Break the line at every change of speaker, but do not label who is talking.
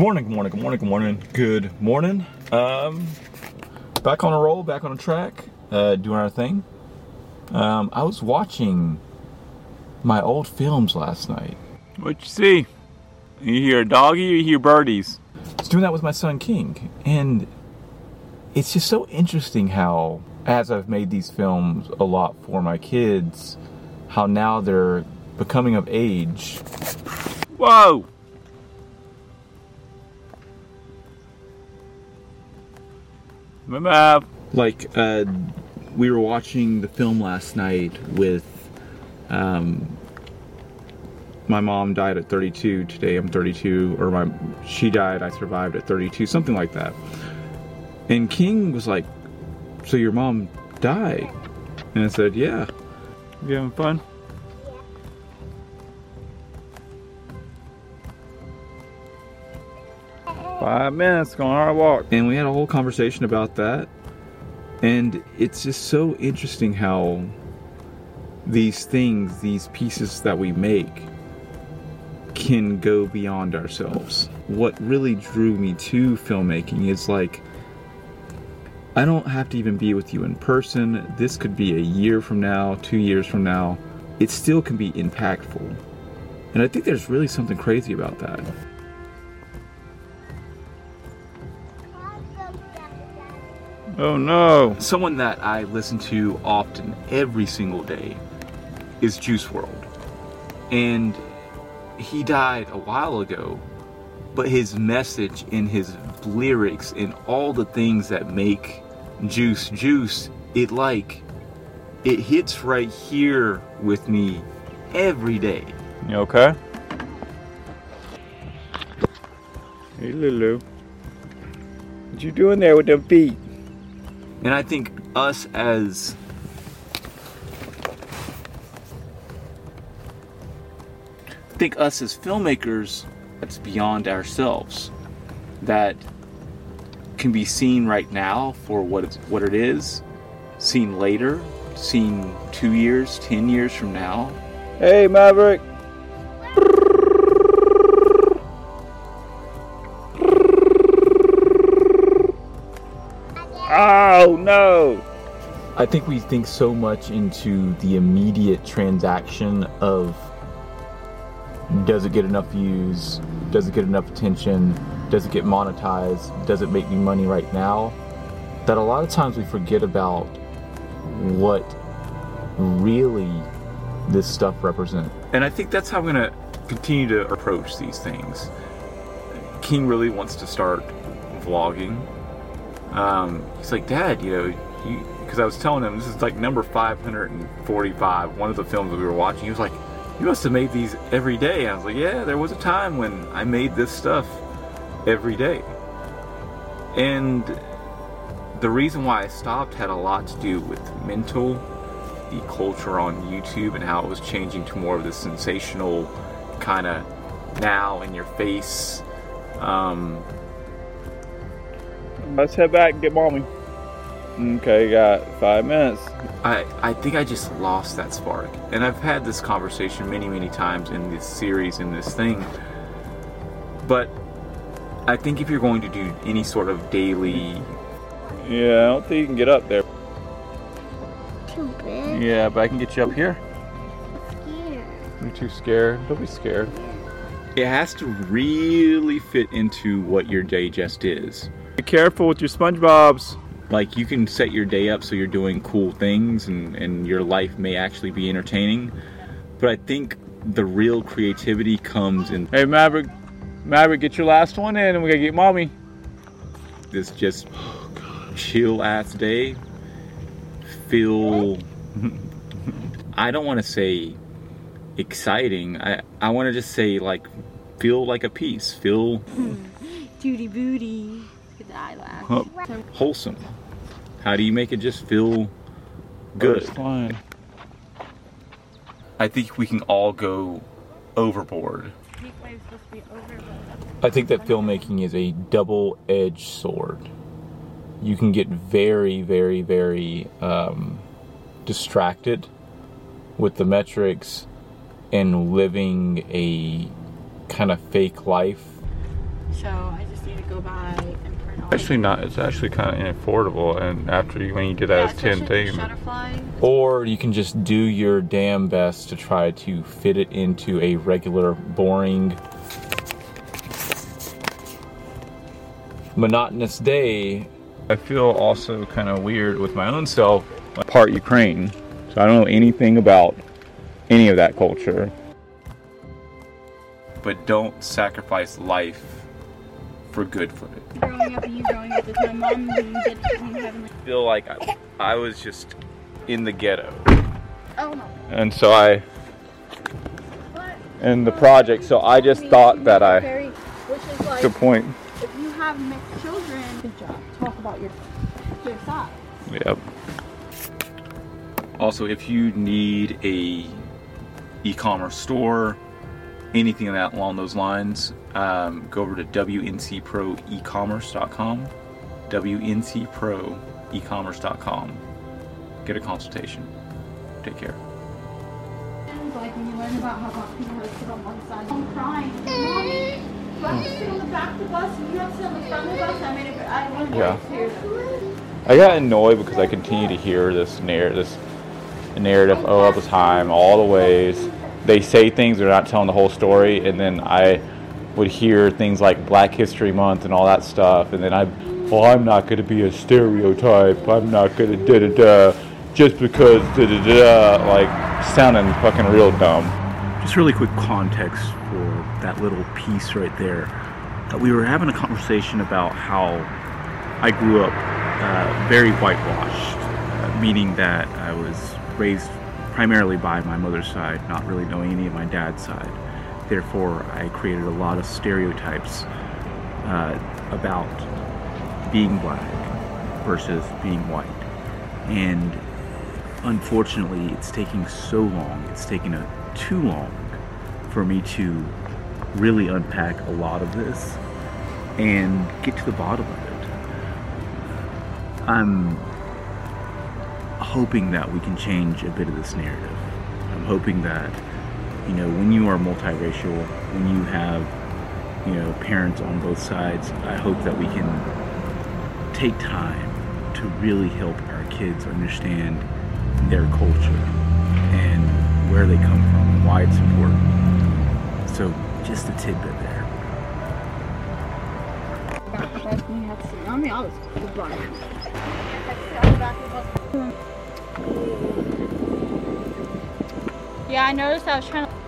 Good morning, good morning, good morning, good morning, good morning. Um, back on a roll, back on a track, uh, doing our thing. Um, I was watching my old films last night.
What you see? You hear a doggy you hear birdies?
I was doing that with my son King, and it's just so interesting how, as I've made these films a lot for my kids, how now they're becoming of age.
Whoa! Mav.
Like, uh, we were watching the film last night with, um, my mom died at 32. Today I'm 32, or my she died. I survived at 32, something like that. And King was like, "So your mom died?" And I said, "Yeah."
You having fun? Five minutes going our walk.
And we had a whole conversation about that. And it's just so interesting how these things, these pieces that we make, can go beyond ourselves. What really drew me to filmmaking is like, I don't have to even be with you in person. This could be a year from now, two years from now. It still can be impactful. And I think there's really something crazy about that.
Oh no.
Someone that I listen to often every single day is Juice WRLD. And he died a while ago, but his message in his lyrics and all the things that make Juice Juice, it like it hits right here with me every day.
You okay? Hey Lulu. What you doing there with them feet?
And I think us as I think us as filmmakers, that's beyond ourselves. That can be seen right now for what it's, what it is, seen later, seen two years, ten years from now.
Hey Maverick. Oh no!
I think we think so much into the immediate transaction of does it get enough views? Does it get enough attention? Does it get monetized? Does it make me money right now? That a lot of times we forget about what really this stuff represents. And I think that's how I'm going to continue to approach these things. King really wants to start vlogging. Um, he's like, Dad, you know, because I was telling him this is like number 545, one of the films that we were watching. He was like, You must have made these every day. I was like, Yeah, there was a time when I made this stuff every day. And the reason why I stopped had a lot to do with mental, the culture on YouTube, and how it was changing to more of the sensational kind of now in your face. Um,
Let's head back and get mommy. Okay, got five minutes.
I, I think I just lost that spark. And I've had this conversation many, many times in this series, in this thing. But I think if you're going to do any sort of daily.
Yeah, I don't think you can get up there.
Too big.
Yeah, but I can get you up here.
Here.
You're too scared. Don't be scared.
It has to really fit into what your day just is.
Be careful with your SpongeBob's.
Like you can set your day up so you're doing cool things and, and your life may actually be entertaining. But I think the real creativity comes in
Hey, Maverick. Maverick, get your last one in and we gotta get mommy.
this just chill ass day. Feel I don't want to say exciting. I I want to just say like feel like a piece. Feel
Judy booty. With the eyelash.
Huh. wholesome. How do you make it just feel good?
First line.
I think we can all go overboard. I think that filmmaking is a double edged sword. You can get very, very, very um, distracted with the metrics and living a kind of fake life.
So I just need to go by and print all.
Actually, not. It's actually kind of affordable. And after you, when you did that as ten things,
Or you can just do your damn best to try to fit it into a regular, boring, monotonous day.
I feel also kind of weird with my own self. Part Ukraine, so I don't know anything about any of that culture.
But don't sacrifice life for good footage.
Growing up and you growing up with my mom, you did having like,
feel like I, I was just in the ghetto.
oh no.
And so I, in the project, so I just thought that I.
Which is like
Good point.
if you have mixed children, good job. Talk about your your side.
Yep.
Also, if you need a e-commerce store, anything that along those lines, um, go over to wncproecommerce.com. wncproecommerce.com. Get a consultation. Take care.
Like when you learn about how black people have sit on one side. I'm crying. Mommy, do I have sit on the back of the bus and you have to sit on the front of the bus? I made it. I wanted
Yeah.
to
I got annoyed because I continue to hear this narrative, this narrative all the time, all the ways. They say things, they're not telling the whole story, and then I would hear things like Black History Month and all that stuff, and then I, well, I'm not going to be a stereotype. I'm not going to da da da, just because da da da, like sounding fucking real dumb.
Just really quick context for that little piece right there. Uh, we were having a conversation about how I grew up uh, very whitewashed, uh, meaning that I was raised primarily by my mother's side, not really knowing any of my dad's side. Therefore, I created a lot of stereotypes uh, about being black versus being white. And unfortunately, it's taking so long, it's taken a, too long for me to really unpack a lot of this and get to the bottom of it. I'm hoping that we can change a bit of this narrative. I'm hoping that, you know, when you are multiracial, when you have, you know, parents on both sides, I hope that we can take time to really help our kids understand their culture and where they come from and why it's important. So, just a tidbit there.
Yeah, I noticed I was trying to.